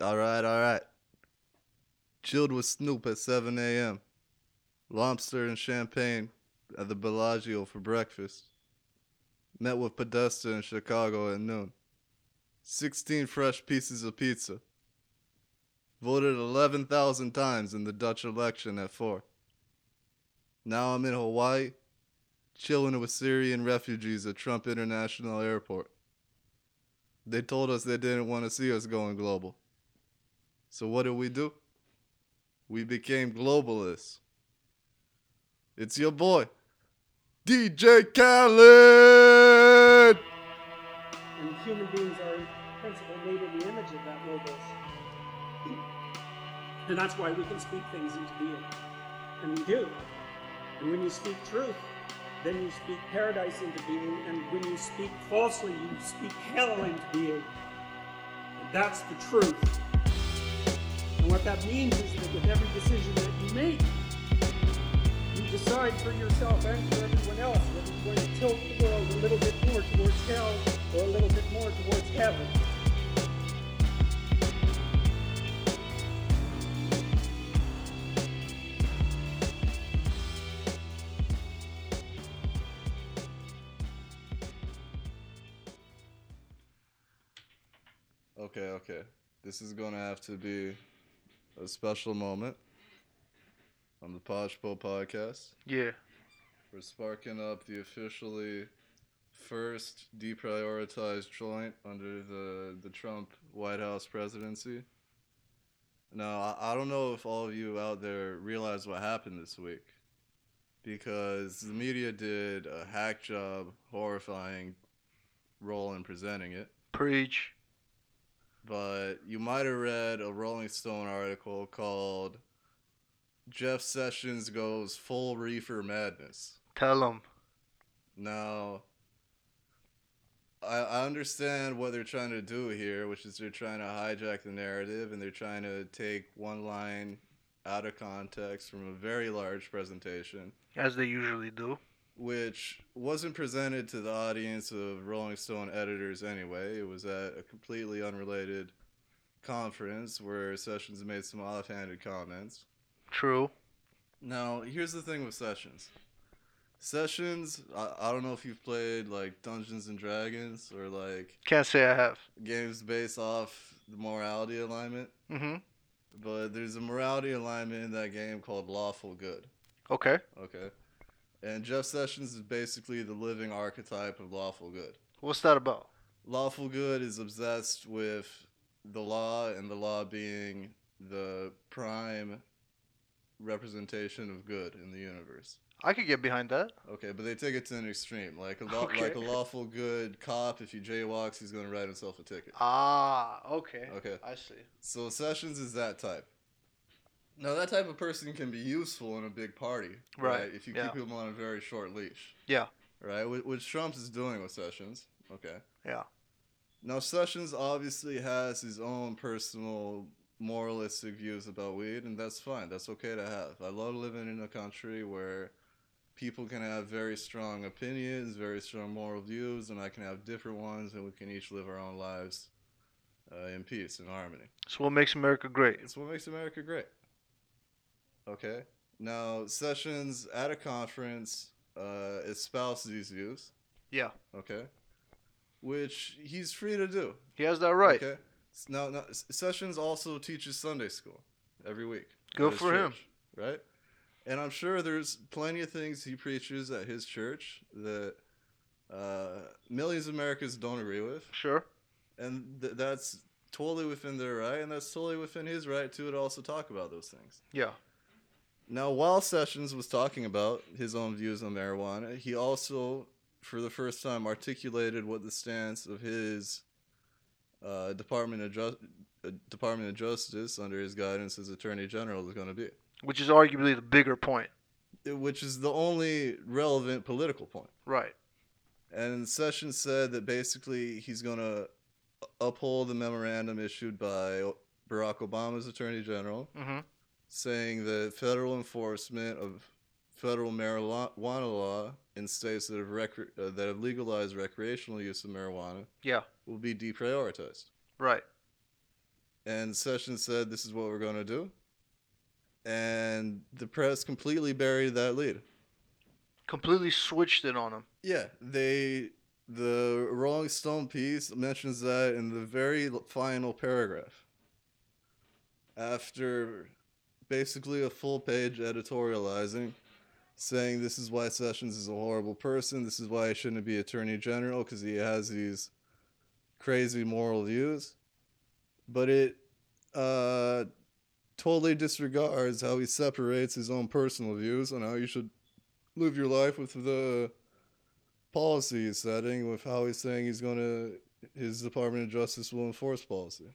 All right, all right. Chilled with Snoop at 7 a.m. Lobster and champagne at the Bellagio for breakfast. Met with Podesta in Chicago at noon. 16 fresh pieces of pizza. Voted 11,000 times in the Dutch election at 4. Now I'm in Hawaii, chilling with Syrian refugees at Trump International Airport. They told us they didn't want to see us going global. So what do we do? We became globalists. It's your boy, DJ Khaled! And human beings are in principle made in the image of that logos. And that's why we can speak things into being. And we do. And when you speak truth, then you speak paradise into being. And when you speak falsely, you speak hell into being. And that's the truth. And what that means is that with every decision that you make, you decide for yourself and for everyone else whether you're going to tilt the world a little bit more towards hell or a little bit more towards heaven. Okay, okay. This is gonna have to be a special moment on the Posh Podgepo podcast. Yeah. We're sparking up the officially first deprioritized joint under the, the Trump White House presidency. Now, I, I don't know if all of you out there realize what happened this week because the media did a hack job, horrifying role in presenting it. Preach. But you might have read a Rolling Stone article called Jeff Sessions Goes Full Reefer Madness. Tell them. Now, I, I understand what they're trying to do here, which is they're trying to hijack the narrative and they're trying to take one line out of context from a very large presentation, As they usually do. Which wasn't presented to the audience of Rolling Stone editors anyway. It was at a completely unrelated conference where Sessions made some offhanded comments. True. Now, here's the thing with Sessions. Sessions, I, I don't know if you've played like Dungeons and Dragons or like Can't say I have. games based off the morality alignment, Mm-hmm. but there's a morality alignment in that game called Lawful Good. Okay. Okay. And Jeff Sessions is basically the living archetype of lawful good. What's that about? Lawful good is obsessed with the law and the law being the prime representation of good in the universe. I could get behind that. Okay, but they take it to an extreme. Like a law, Okay. like a lawful good cop, if he jaywalks, he's gonna write himself a ticket. Ah, okay. Okay. I see. So Sessions is that type. Now that type of person can be useful in a big party, right? Right, If you yeah. keep him on a very short leash, Yeah. right? Which Trump is doing with Sessions. Okay. Yeah. Now Sessions obviously has his own personal moralistic views about weed, and that's fine. That's okay to have. I love living in a country where people can have very strong opinions, very strong moral views, and I can have different ones, and we can each live our own lives uh, in peace and harmony. So what makes America great? It's what makes America great. Okay. Now Sessions at a conference uh, espouses these views. Yeah. Okay. Which he's free to do. He has that right. Okay. Now, now Sessions also teaches Sunday school every week. Good for him. Right. And I'm sure there's plenty of things he preaches at his church that uh, millions of Americans don't agree with, Sure. and th- that's totally within their right, and that's totally within his right too to also talk about those things. Yeah. Now, while Sessions was talking about his own views on marijuana, he also, for the first time, articulated what the stance of his uh, Department of Ju- uh, Department of Justice, under his guidance as Attorney General, is going to be, Which is arguably the bigger point. Which is the only relevant political point. Right. And Sessions said that basically he's going to uphold the memorandum issued by Barack Obama's Attorney General Mm-hmm. Saying that federal enforcement of federal marijuana law in states that have uh, that have legalized recreational use of marijuana Yeah. will be deprioritized. Right. and Sessions said, "This is what we're going to do," and the press completely buried that lead. Completely switched it on them Yeah, they the Rolling Stone piece mentions that in the very final paragraph. After basically a full page editorializing, saying this is why Sessions is a horrible person, this is why he shouldn't be attorney general because he has these crazy moral views, but it uh, totally disregards how he separates his own personal views on how you should live your life with the policy he's setting with how he's saying he's going to his department of justice will enforce policy.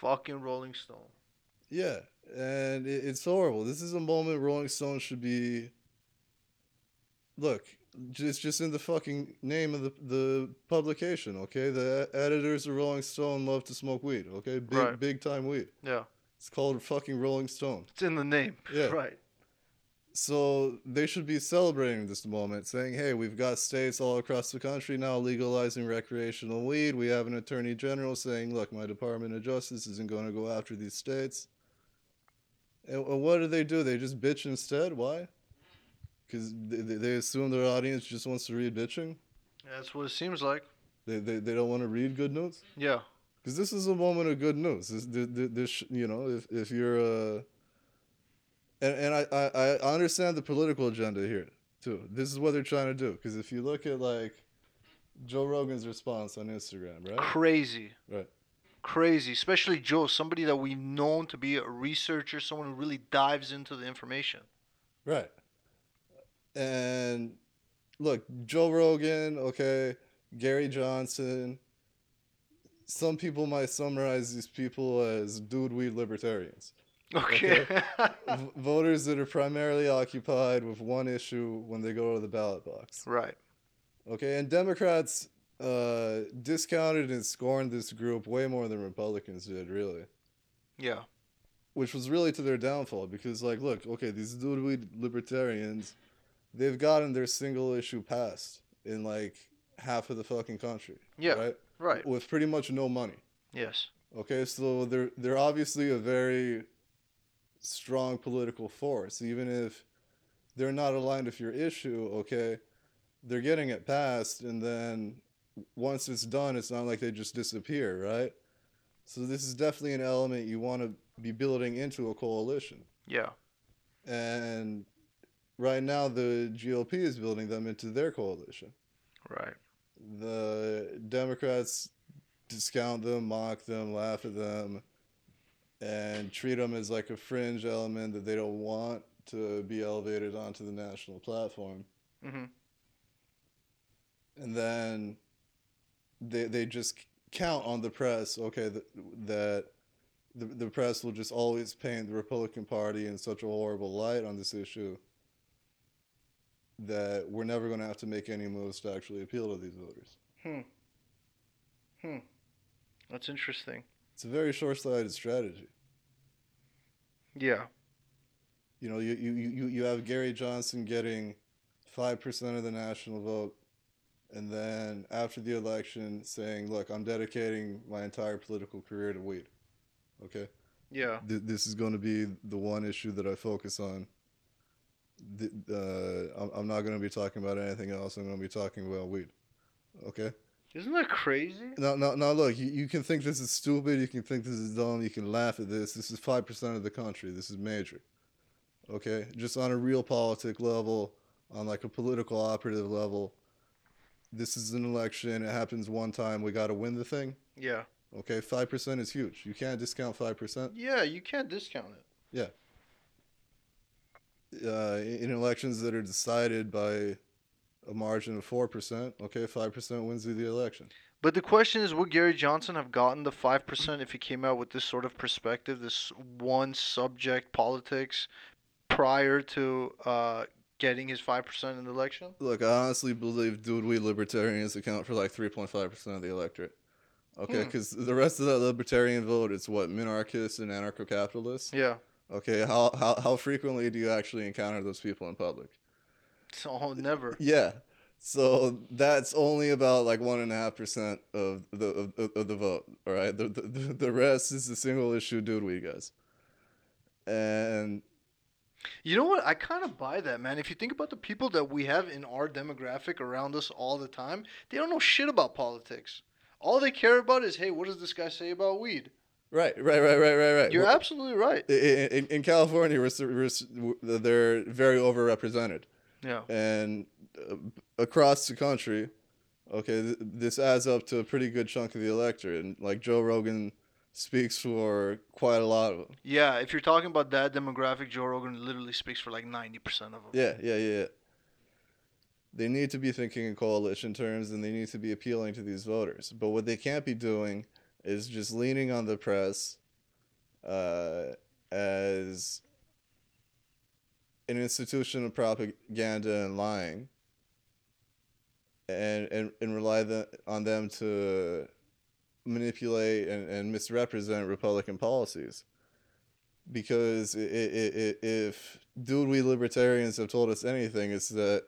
Fucking Rolling Stone. yeah and it, it's horrible this is a moment rolling stone should be look it's just in the fucking name of the, the publication okay the editors of rolling stone love to smoke weed okay big Right. big time weed Yeah. it's called fucking rolling stone It's in the name. Yeah. Right. So they should be celebrating this moment, saying, "Hey, we've got states all across the country now legalizing recreational weed. We have an attorney general saying, look, my Department of Justice isn't going to go after these states.' And, what do they do? They just bitch instead. Why? Because they, they assume their audience just wants to read bitching. That's what it seems like. They they, they don't want to read good news. Yeah. Because this is a moment of good news. This, this, this you know, if, if you're uh and, and I, I, I understand the political agenda here too. This is what they're trying to do. Because if you look at like Joe Rogan's response on Instagram, right? Crazy. Right. Crazy. Especially Joe, somebody that we've known to be a researcher, someone who really dives into the information. Right. And look, Joe Rogan, okay, Gary Johnson. Some people might summarize these people as dude weed libertarians. Okay. v- voters that are primarily occupied with one issue when they go to the ballot box. right. Okay, and Democrats uh, discounted and scorned this group way more than Republicans did, really, Yeah. which was really to their downfall because, like, look, okay, these dude libertarians, they've gotten their single issue passed in like half of the fucking country. Yeah. Right. Right. With pretty much no money. Yes. Okay, so they're they're obviously a very strong political force, even if they're not aligned with your issue. Okay, they're getting it passed, and then once it's done, it's not like they just disappear, right? So this is definitely an element you want to be building into a coalition, Yeah. and right now the GOP is building them into their coalition. Right. the Democrats discount them, mock them, laugh at them, and treat them as like a fringe element that they don't want to be elevated onto the national platform. hmm And then they they just count on the press. Okay, that that the the press will just always paint the Republican Party in such a horrible light on this issue that we're never going to have to make any moves to actually appeal to these voters. Hmm. Hmm. That's interesting. It's a very short-sighted strategy. Yeah. You know, you, you, you, you have Gary Johnson getting 5% of the national vote, and then after the election saying, look, I'm dedicating my entire political career to weed. Okay? Yeah. Th- this is going to be the one issue that I focus on. Th- uh, I'm, not going to be talking about anything else. I'm going to be talking about weed. Okay? Isn't that crazy? Now, now, now look, you, you can think this is stupid. You can think this is dumb. You can laugh at this. This is 5% of the country. This is major. Okay? Just on a realpolitik level, on like a political operative level, this is an election. It happens one time. We got to win the thing. Yeah. Okay? 5% is huge. You can't discount 5%. Yeah, you can't discount it. Yeah. Uh, in elections that are decided by a margin of 4%, okay, 5% wins you the election. But the question is, would Gary Johnson have gotten the five percent if he came out with this sort of perspective, this one subject politics, prior to uh, getting his five percent in the election? Look, I honestly believe dude we libertarians account for like 3.5% of the electorate. Okay, Hmm. because the rest of that libertarian vote is what minarchists and anarcho-capitalists. Yeah. Okay, how, how how frequently do you actually encounter those people in public? So never. Yeah, So that's only about like one and a half percent of the of, of the vote. All right, the, the the rest is the single issue dude we guys, and You know what? I kind of buy that, man. If you think about the people that we have in our demographic around us all the time, they don't know shit about politics. All they care about is, hey, what does this guy say about weed? right, right, right, right, right, right. You're We're- absolutely right. in, in, in California, we're, we're, they're very overrepresented. Yeah. and uh, across the country, okay, th- this adds up to a pretty good chunk of the electorate, and like Joe Rogan speaks for quite a lot of them. Yeah, if you're talking about that demographic, Joe Rogan literally speaks for like 90% of them. Yeah, yeah, yeah. yeah. They need to be thinking in coalition terms, and they need to be appealing to these voters. But what they can't be doing is just leaning on the press uh, as an institution of propaganda and lying, and and, and rely the, on them to manipulate and, and misrepresent Republican policies. Because i i i if dude we libertarians have told us anything, it's that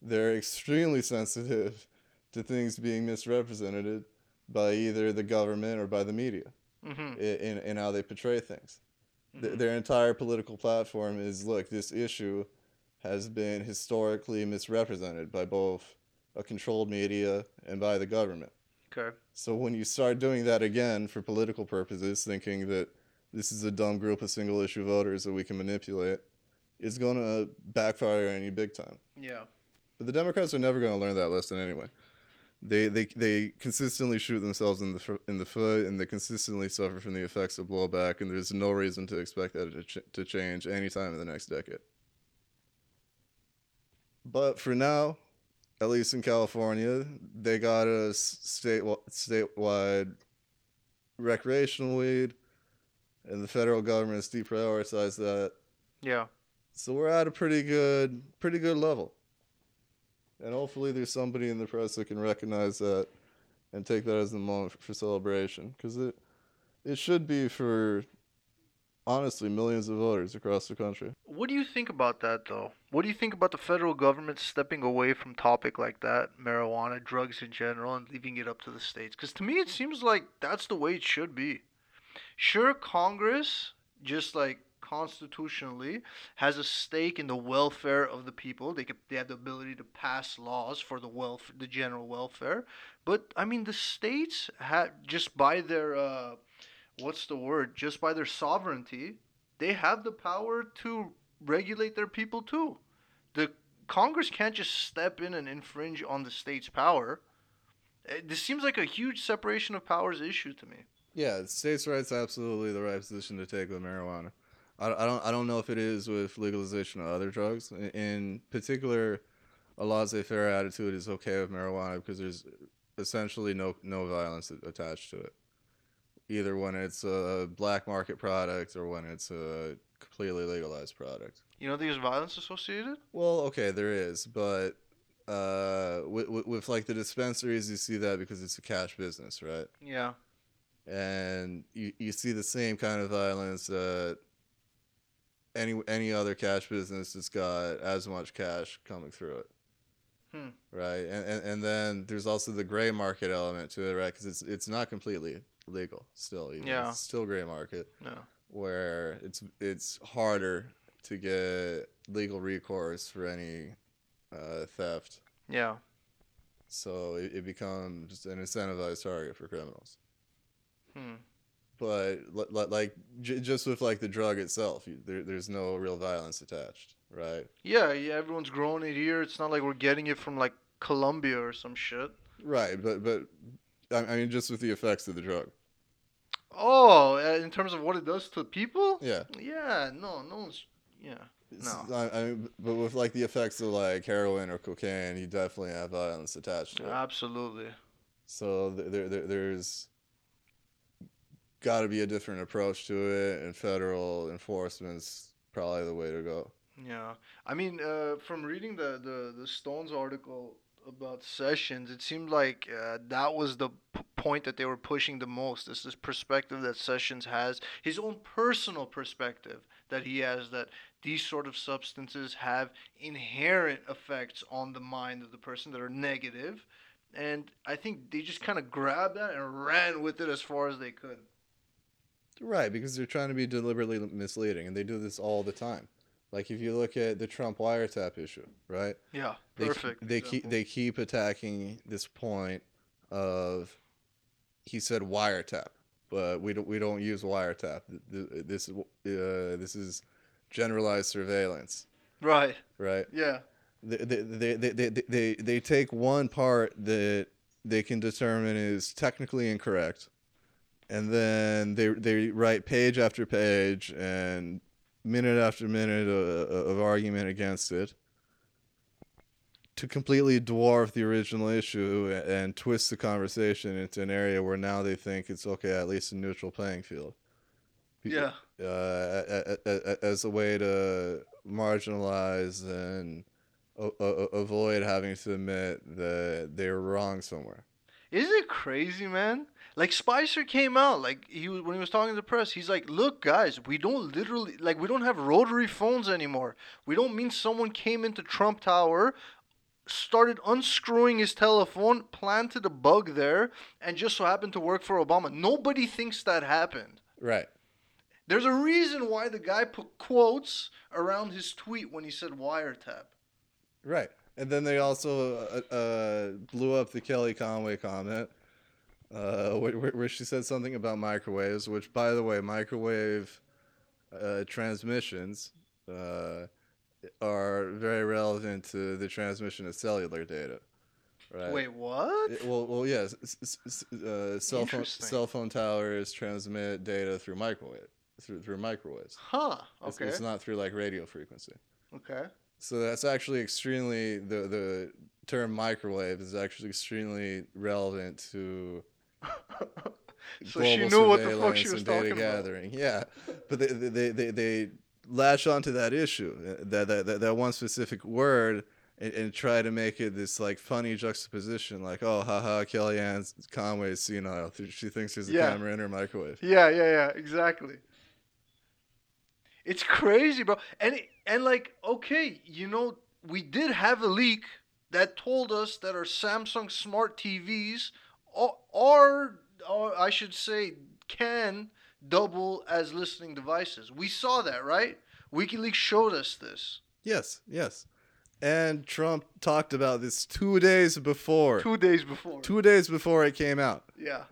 they're extremely sensitive to things being misrepresented by either the government or by the media Mm-hmm. in, in how they portray things. Th- their entire political platform is look, this issue has been historically misrepresented by both a controlled media and by the government. Okay. So when you start doing that again for political purposes, thinking that this is a dumb group of single issue voters that we can manipulate, it's going to backfire on you big time. Yeah. But the Democrats are never going to learn that lesson anyway. They, they they consistently shoot themselves in the in the foot, and they consistently suffer from the effects of blowback. And there's no reason to expect that to, ch- to change anytime in the next decade. But for now, at least in California, they got a state statewide recreational weed, and the federal government's deprioritized that. Yeah. So we're at a pretty good, pretty good level. And hopefully, there's somebody in the press that can recognize that and take that as the moment for celebration, because it, it should be for, honestly, millions of voters across the country. What do you think about that, though? What do you think about the federal government stepping away from topic like that, marijuana, drugs in general, and leaving it up to the states? Because to me, it seems like that's the way it should be. Sure, Congress, just like constitutionally, has a stake in the welfare of the people. They could, they have the ability to pass laws for the welf- the general welfare. But I mean, the states have just by their uh, what's the word? Just by their sovereignty, they have the power to regulate their people too. Congress can't just step in and infringe on the state's power. Eh, This seems like a huge separation of powers issue to me. Yeah, states' rights absolutely the right position to take with marijuana. I, I don't I don't know if it is with legalization of other drugs. In, in particular, a laissez-faire attitude is okay with marijuana because there's essentially no no violence attached to it. Either when it's a black market product or when it's a completely legalized product. You know, there's violence associated. Well, okay, there is, but uh, with, with, with like the dispensaries, you see that because it's a cash business, right? Yeah. and you, you see the same kind of violence that any any other cash business that's got as much cash coming through it Hmm. right and, and and then there's also the gray market element to it right because it's it's not completely legal still even. Yeah. it's still gray market No. where it's it's harder to get legal recourse for any uh, theft Yeah. so it, it becomes an incentivized target for criminals Hmm. but li- li- like j- just with like the drug itself you, there, there's no real violence attached right Yeah, yeah. Everyone's growing it here. It's not like we're getting it from like Colombia or some shit. right but but i I mean just with the effects of the drug Oh, uh, in terms of what it does to people? yeah Yeah. No. No one's. Yeah. No. I, I but with like the effects of like heroin or cocaine you definitely have violence attached to it Absolutely. so there, there there's got to be a different approach to it and federal enforcement's probably the way to go Yeah, I mean, uh, from reading the, the, the Stones article about Sessions, it seemed like uh, that was the p- point that they were pushing the most. Is this perspective that Sessions has, his own personal perspective that he has that these sort of substances have inherent effects on the mind of the person that are negative, and I think they just kind of grabbed that and ran with it as far as they could. Right, because they're trying to be deliberately misleading, and they do this all the time. Like if you look at the Trump wiretap issue, right? Yeah, They, perfect. They keep they keep attacking this point of he said wiretap, but we don't we don't use wiretap. Th- th- This is uh, this is generalized surveillance, right. right? Yeah. They they, they, they, they, they they take one part that they can determine is technically incorrect, and then they they write page after page and minute after minute of, of argument against it to completely dwarf the original issue and twist the conversation into an area where now they think it's okay at least a neutral playing field Yeah. uh, as a way to marginalize and avoid having to admit that they're wrong somewhere. Isn't it crazy, man? Like Spicer came out, like he was when he was talking to the press, he's like, "Look, guys, we don't literally like we don't have rotary phones anymore. We don't mean someone came into Trump Tower, started unscrewing his telephone, planted a bug there, and just so happened to work for Obama. Nobody thinks that happened. Right. There's a reason why the guy put quotes around his tweet when he said wiretap. Right. And then they also uh, uh, blew up the Kelly Conway comment, uh, where, where she said something about microwaves, which, by the way, microwave uh, transmissions uh, are very relevant to the transmission of cellular data. Right. Wait, what? It- well, well, yes. s- s- Uh, cell phone cell phone towers transmit data through microwave through through microwaves. Huh. It's, Okay. it's not through like radio frequency. Okay. So that's actually extremely the the term microwave is actually extremely relevant to so she knew what the fuck she was talking about. gathering. Yeah, but they they, they, they, latch onto that issue uh, that that, that, that one specific word and, and try to make it this like funny juxtaposition, like oh haha Kellyanne Conway's senile. She thinks there's a Yeah. camera in her microwave. Yeah, yeah, yeah, exactly. It's crazy, bro. And it, and like, okay, you know, we did have a leak that told us that our Samsung smart TVs are or I should say, can double as listening devices. We saw that, right? WikiLeaks showed us this Yes, yes. And Trump talked about this two days before. two days before. two days before it came out. Yeah.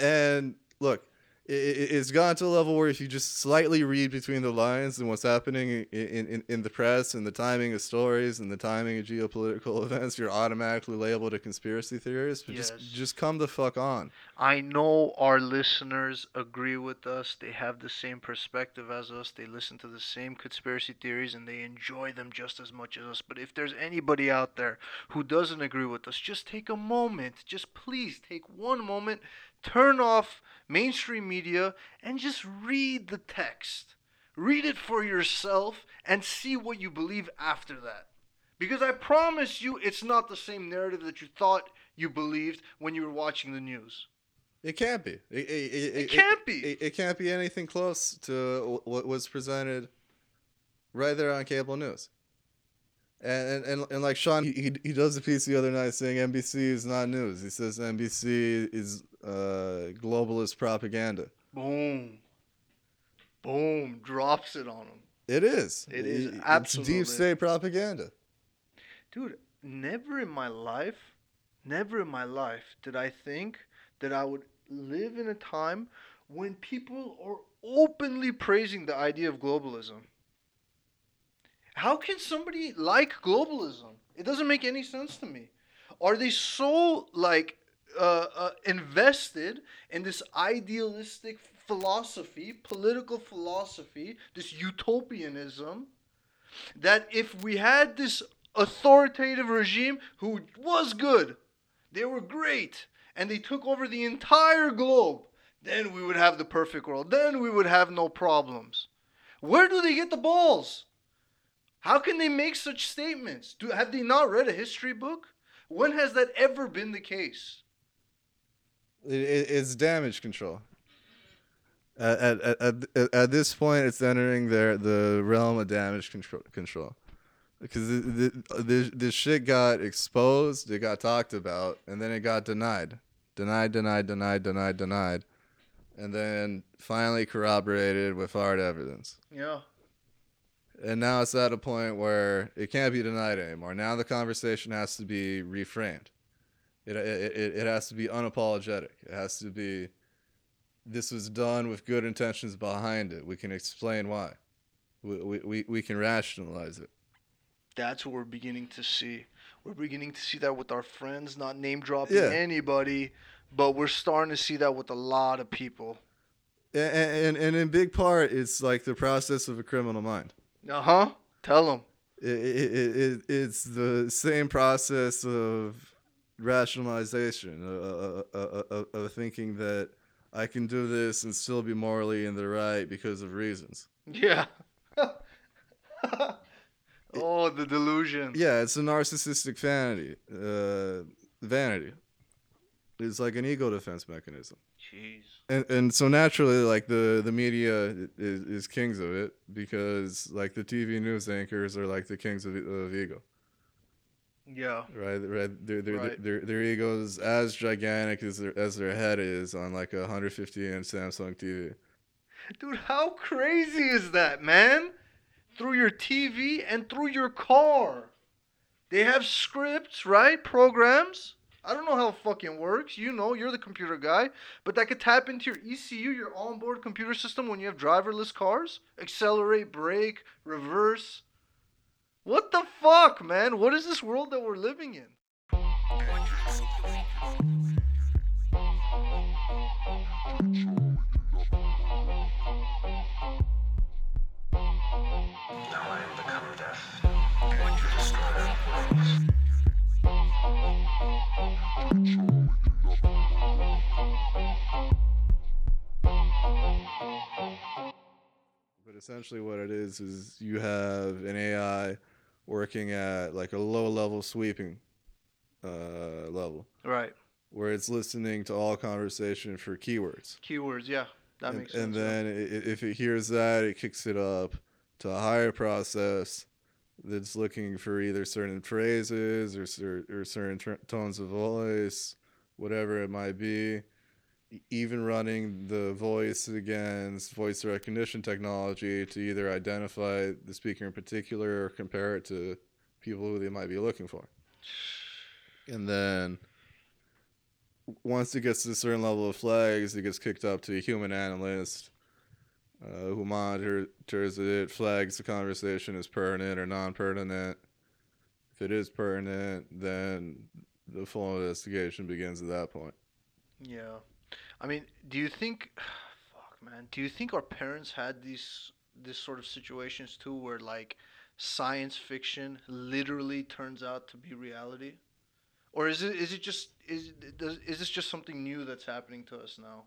And look, it, it's gotten to a level where if you just slightly read between the lines and what's happening in, in, in the press and the timing of stories and the timing of geopolitical events, you're automatically labeled a conspiracy theorist. But Yes. just just come the fuck on. I know our listeners agree with us. They have the same perspective as us. They listen to the same conspiracy theories and they enjoy them just as much as us. But if there's anybody out there who doesn't agree with us, just take a moment. Just please take one moment, turn off mainstream media, and just read the text. Read it for yourself and see what you believe after that. Because I promise you, it's not the same narrative that you thought you believed when you were watching the news. It can't be. It, it, it, It can't be. It, can't be anything close to what was presented right there on cable news. And and, and, like Sean, he, he, he does a piece the other night saying NBC is not news. He says NBC is uh, globalist propaganda. Boom. Boom. Drops it on him. It is. It is, It's absolutely. deep state propaganda. Dude, never in my life, never in my life did I think that I would live in a time when people are openly praising the idea of globalism. How can somebody like globalism? It doesn't make any sense to me. Are they so like uh, uh, invested in this idealistic philosophy, political philosophy, this utopianism, that if we had this authoritative regime who was good, they were great, and they took over the entire globe, then we would have the perfect world. Then we would have no problems. Where do they get the balls? How can they make such statements? Do have they not read a history book? When has that ever been the case? It, it, it's damage control. At, at, at, at, this point, it's entering their the realm of damage control. Control, because this this shit got exposed, it got talked about, and then it got denied, denied, denied, denied, denied, denied, and then finally corroborated with hard evidence. Yeah. And now it's at a point where it can't be denied anymore. Now the conversation has to be reframed. It, it, it, it has to be unapologetic. It has to be this was done with good intentions behind it. We can explain why. We, we, we, we can rationalize it. That's what we're beginning to see. We're beginning to see that with our friends, not name dropping Yeah. anybody, but we're starting to see that with a lot of people. And, and, and in big part, it's like the process of a criminal mind. Uh huh. Tell them. It, it, it, it's the same process of rationalization, uh, uh, uh, uh, of thinking that I can do this and still be morally in the right because of reasons. Yeah. oh, the delusion. Yeah, it's a narcissistic vanity. Uh, vanity. It's like an ego defense mechanism. Jeez. and and so naturally like the the media is, is kings of it because like the tv news anchors are like the kings of, of ego Yeah. right right their their, Right. their their egos as gigantic as their as their head is on like a 150 inch samsung tv Dude, how crazy is that, man? Through your TV and through your car. They have scripts, right? Programs. I don't know how it fucking works. You know, you're the computer guy. But that could tap into your ECU, your onboard computer system when you have driverless cars. Accelerate, brake, reverse. What the fuck, man? What is this world that we're living in? Now I am become death, and you destroy their place. but essentially what it is is you have an ai working at like a low level sweeping uh level Right. where it's listening to all conversation for keywords Keywords, yeah. That and, makes sense. and then i- i- if it hears that, it kicks it up to a higher process that's looking for either certain phrases or, or certain tr- tones of voice, whatever it might be. Even running the voice against voice recognition technology to either identify the speaker in particular or compare it to people who they might be looking for. And then once it gets to a certain level of flags, it gets kicked up to a human analyst uh, who monitors it, flags the conversation as pertinent or non-pertinent. If it is pertinent, then the full investigation begins at that point. Yeah. I mean, do you think fuck man, do you think our parents had these this sort of situations too where like science fiction literally turns out to be reality? Or is it is it just is does, is this just something new that's happening to us now?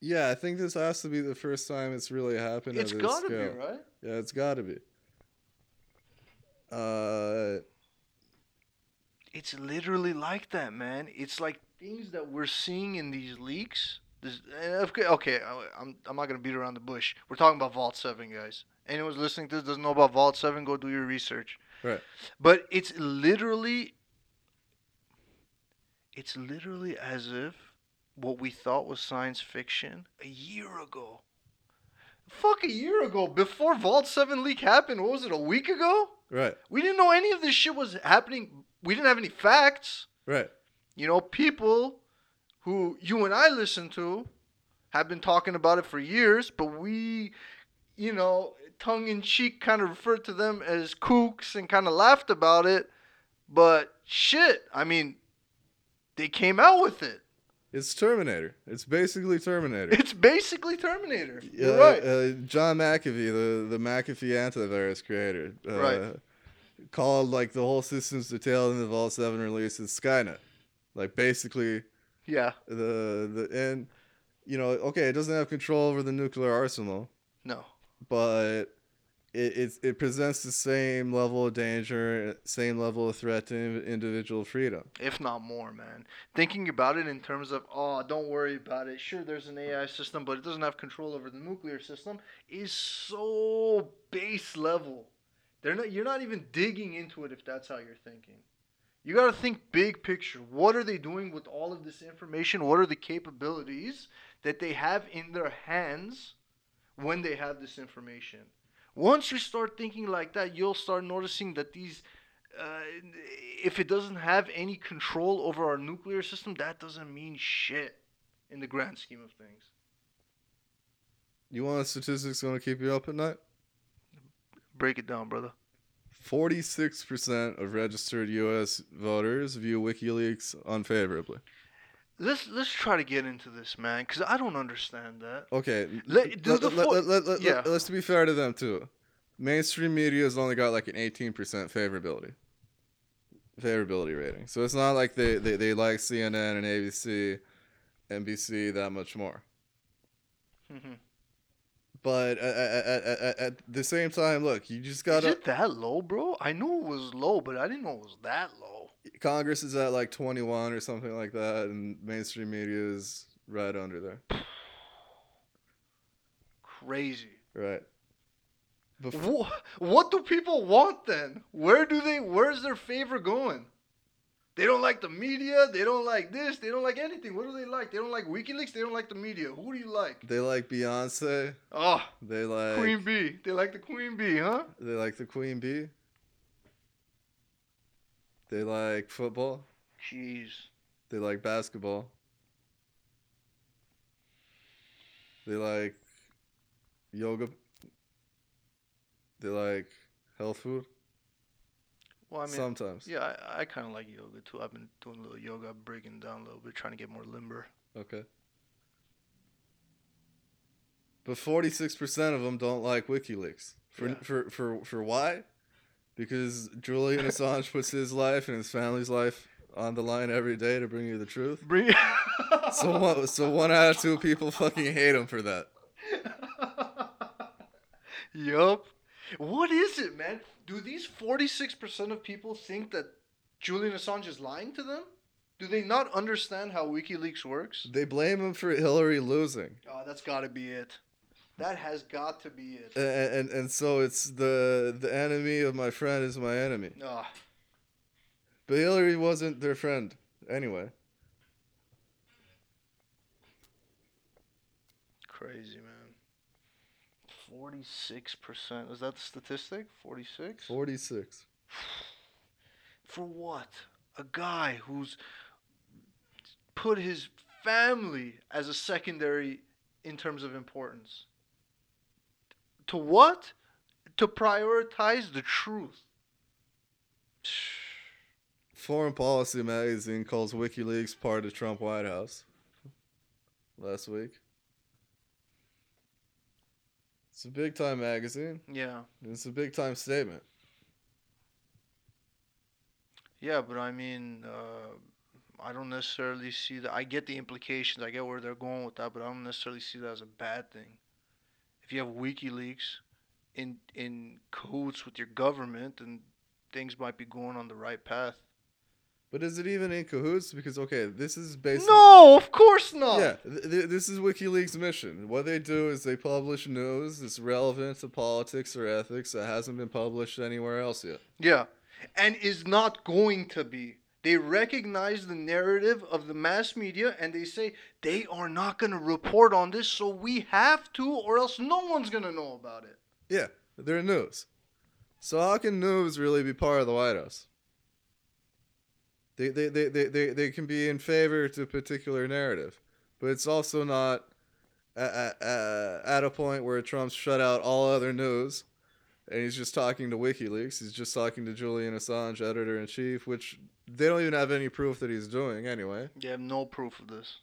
Yeah, I think this has to be the first time it's really happened. It's at this got to be, right? Yeah, it's got to be. Uh, It's literally like that, man. It's like things that we're seeing in these leaks. This, okay, I'm I'm not gonna beat around the bush. We're talking about Vault Seven, guys. Anyone who's listening to this doesn't know about Vault Seven, go do your research. right. But it's literally, it's literally as if what we thought was science fiction a year ago. Fuck a year ago, before Vault Seven leak happened. What was it? A week ago? Right. We didn't know any of this shit was happening. We didn't have any facts. Right. You know, people who you and I listen to have been talking about it for years, but we, you know, tongue in cheek kind of referred to them as kooks and kind of laughed about it. But shit, I mean, they came out with it. It's Terminator. It's basically Terminator. It's basically Terminator. You're Uh, right. Uh, John McAfee, the the McAfee antivirus creator, uh, Right. called like the whole systems detailed in the Vault Seven release is Skynet. Like basically yeah. the the and you know okay, it doesn't have control over the nuclear arsenal, No. but it it, it presents the same level of danger, same level of threat to individual freedom. if not more, man. Thinking about it in terms of, oh, don't worry about it. Sure, there's an AI system, but it doesn't have control over the nuclear system. Is so base level. They're not. You're not even digging into it if that's how you're thinking. You got to think big picture. What are they doing with all of this information? What are the capabilities that they have in their hands when they have this information? Once you start thinking like that, you'll start noticing that these uh, if it doesn't have any control over our nuclear system, that doesn't mean shit in the grand scheme of things. You want a statistics going to keep you up at night? Break it down, brother. 46% of registered U.S. voters view WikiLeaks unfavorably. Let's let's try to get into this, man, because I don't understand that. Okay. Let- do the fo- let, yeah. us be fair to them, too. Mainstream media has only got like an 18% favorability. Favorability rating. So it's not like they, they, they like CNN and ABC, NBC that much more. Mhm. But at, at, at, at the same time, look, you just gotta. Is it that low, bro? I knew it was low, but I didn't know it was that low. Congress is at like 21 or something like that, and mainstream media is right under there. Crazy. Right. Bef- What, what do people want then? Where do they? Where's their favor going? They don't like the media. They don't like this. They don't like anything. What do they like? They don't like WikiLeaks. They don't like the media. Who do you like? they like Beyonce. Oh, They like Queen Bee. They like the Queen Bee, huh? They like the Queen Bee. They like football. Jeez. They like basketball. They like yoga. They like health food. Well, I mean, Sometimes. yeah, I, I kind of like yoga too. I've been doing a little yoga, breaking down a little bit, trying to get more limber. Okay. But forty six percent of them don't like WikiLeaks. For Yeah. for for for why? Because Julian Assange puts his life and his family's life on the line every day to bring you the truth. Bring. So one, so one out of two people fucking hate him for that. yup. What is it, man? Do these 46% of people think that Julian Assange is lying to them? Do they not understand how WikiLeaks works? They blame him for Hillary losing, Oh, that's got to be it. That has got to be it. and, and and so it's the the enemy of my friend is my enemy. Ah, But Hillary wasn't their friend anyway. crazy, man. 46%. Is that the statistic? 46? Forty six. For what? A guy who's put his family as a secondary in terms of importance. To what? To prioritize the truth. Foreign Policy magazine calls WikiLeaks part of Trump White House. Last week. It's a big time magazine. Yeah. It's a big time statement. Yeah, but I mean, uh, I don't necessarily see that. I get the implications. I get where they're going with that, but I don't necessarily see that as a bad thing. If you have WikiLeaks in in cahoots with your government, then things might be going on the right path. But is it even in cahoots? Because okay, this is basically No, of course not. Yeah, th- th- this is WikiLeaks' mission. What they do is they publish news that's relevant to politics or ethics that hasn't been published anywhere else yet. Yeah. And is not going to be. They recognize the narrative of the mass media and they say they are not going to report on this, so we have to, or else no one's going to know about it. Yeah, they're news. So how can news really be part of the White House? They, they, they, they, they, they can be in favor to a particular narrative, but it's also not at, at, at a point where Trump's shut out all other news and he's just talking to WikiLeaks. He's just talking to Julian Assange, editor in chief, which they don't even have any proof that he's doing anyway. They have no proof of this.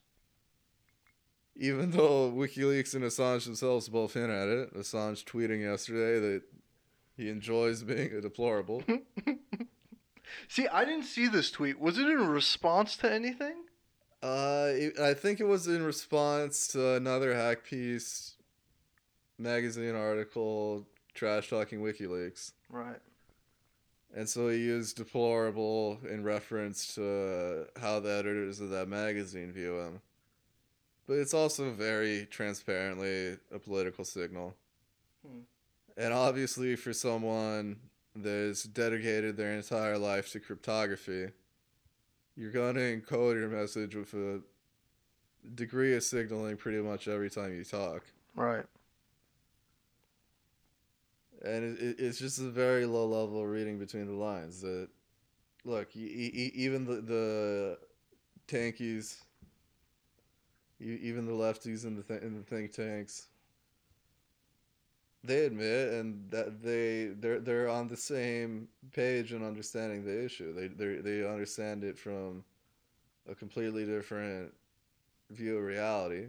Even though WikiLeaks and Assange themselves both hint at it, Assange tweeting yesterday that he enjoys being a deplorable. See, I didn't see this tweet. Was it in response to anything? uh, it- I think it was in response to another Hack Piece magazine article trash talking WikiLeaks. Right. And so he used deplorable in reference to how the editors of that magazine view him. But it's also very transparently a political signal. Hmm. And obviously, for someone that's dedicated their entire life to cryptography, you're going to encode your message with a degree of signaling pretty much every time you talk. Right. and it, it, it's just a very low level reading between the lines that look even the the tankies even the lefties in the th- in the think tanks they admit and that they they're they're on the same page in understanding the issue they they they understand it from a completely different view of reality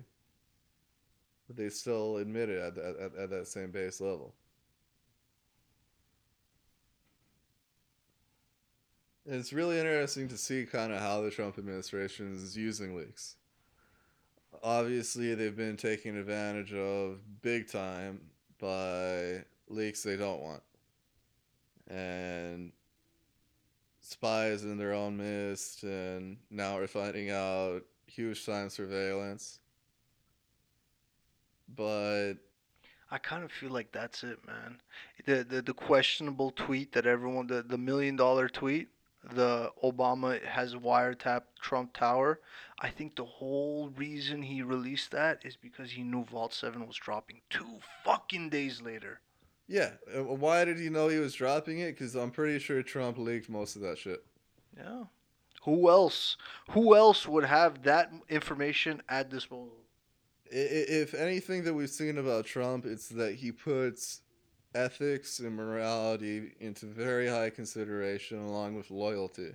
but they still admit it at, at, at that same base level And It's really interesting to see kind of how the Trump administration is using leaks. Obviously, they've been taking advantage of big time by leaks they don't want. And spies in their own midst, and now we're finding out huge time surveillance. But I kind of feel like that's it, man. The the, the questionable tweet that everyone the, the million dollar tweet, the Obama has wiretapped Trump Tower. I think the whole reason he released that is because he knew Vault 7 was dropping two fucking days later. yeah, uh, why did he know he was dropping it? Because I'm pretty sure Trump leaked most of that shit. Yeah. Who else? Who else would have that information at? I- i- if anything that we've seen about Trump, it's that he puts ethics and morality into very high consideration along with loyalty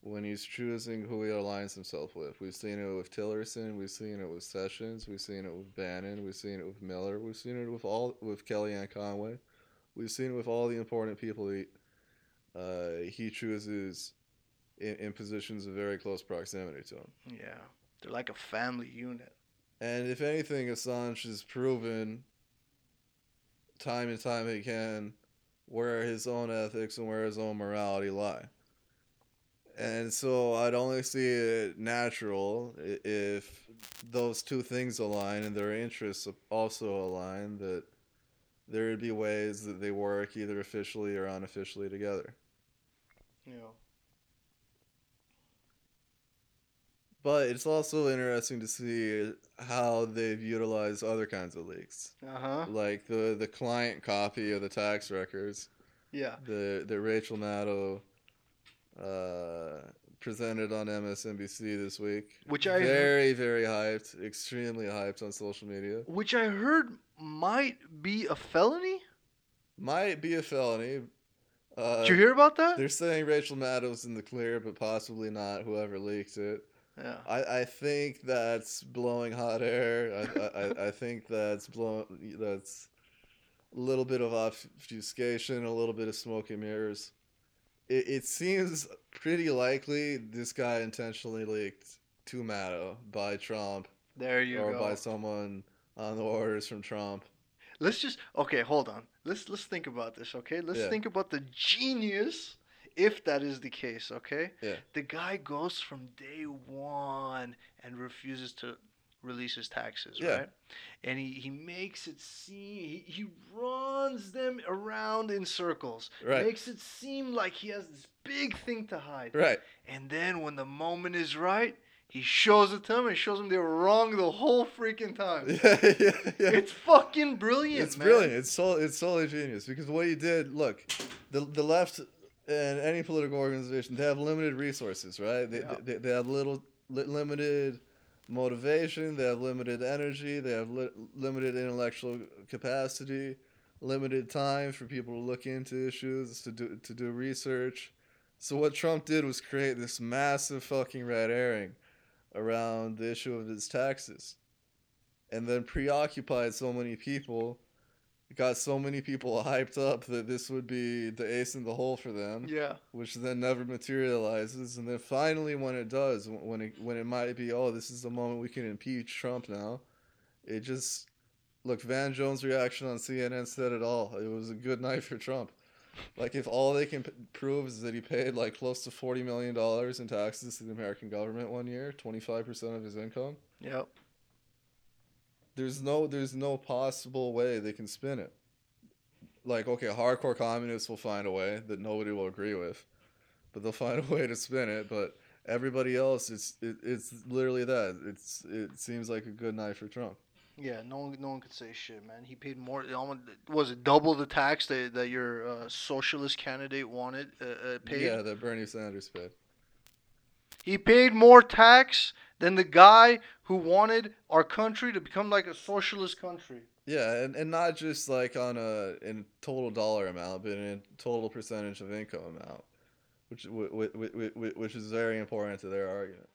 when he's choosing who he aligns himself with. We've seen it with Tillerson, we've seen it with Sessions, we've seen it with Bannon, we've seen it with Miller, we've seen it with all with Kellyanne Conway, we've seen it with all the important people he uh, he chooses in, in positions of very close proximity to him. Yeah. They're like a family unit. And if anything, Assange has proven time and time again where his own ethics and where his own morality lie. And so I'd only see it natural if those two things align and their interests also align that there would be ways that they work either officially or unofficially together. Yeah. But it's also interesting to see how they've utilized other kinds of leaks. Uh huh. like the the client copy of the tax records Yeah. the the Rachel Maddow uh presented on MSNBC this week Which I- very very hyped extremely hyped on social media Which I heard might be a felony. might be a felony uh Did you hear about that? they're saying Rachel Maddow's in the clear but possibly not whoever leaked it Yeah. I, I think that's blowing hot air. I, I, I think that's blow that's a little bit of obfuscation, a little bit of smoke and mirrors. It, it seems pretty likely this guy intentionally leaked to Maddow by Trump There you or go. Or by someone on the orders from Trump. Let's just okay. Hold on. Let's let's think about this. Okay. Let's Yeah. think about the genius, if that is the case. Okay. Yeah. The guy goes from day one and refuses to release his taxes, Yeah. right? And he, he makes it seem he, he runs them around in circles. Right. Makes it seem like he has this big thing to hide. Right. And then when the moment is right, he shows it to them and shows them they were wrong the whole freaking time. Yeah, yeah, yeah. It's fucking brilliant. it's man. brilliant. It's so it's totally genius because what he did. Look, the the left and any political organization they have limited resources, right? They Yeah. they, they have little li- limited motivation. They have limited energy. They have li- limited intellectual capacity. Limited time for people to look into issues to do to do research. So what Trump did was create this massive fucking red herring around the issue of his taxes and then preoccupied so many people got so many people hyped up that this would be the ace in the hole for them Yeah. which then never materializes and then finally when it does when it when it might be oh this is the moment we can impeach Trump now it just Look, Van Jones' reaction on CNN said it all. It was a good night for Trump. Like, if all they can p- prove is that he paid like close to forty million dollars in taxes to the American government one year, twenty five percent of his income, Yep. There's no there's no possible way they can spin it. Like, okay, hardcore communists will find a way that nobody will agree with, but they'll find a way to spin it. But everybody else, it's it, it's literally that. It's it seems like a good night for Trump. Yeah, no one, no one could say shit, man. He paid more. almost- Was it double the tax that, that your uh, socialist candidate wanted uh, uh, paid? Yeah, that Bernie Sanders paid. He paid more tax than the guy who wanted our country to become like a socialist country. Yeah, and, and not just like on a in total dollar amount, but in total percentage of income amount, which which, which, which is very important to their argument.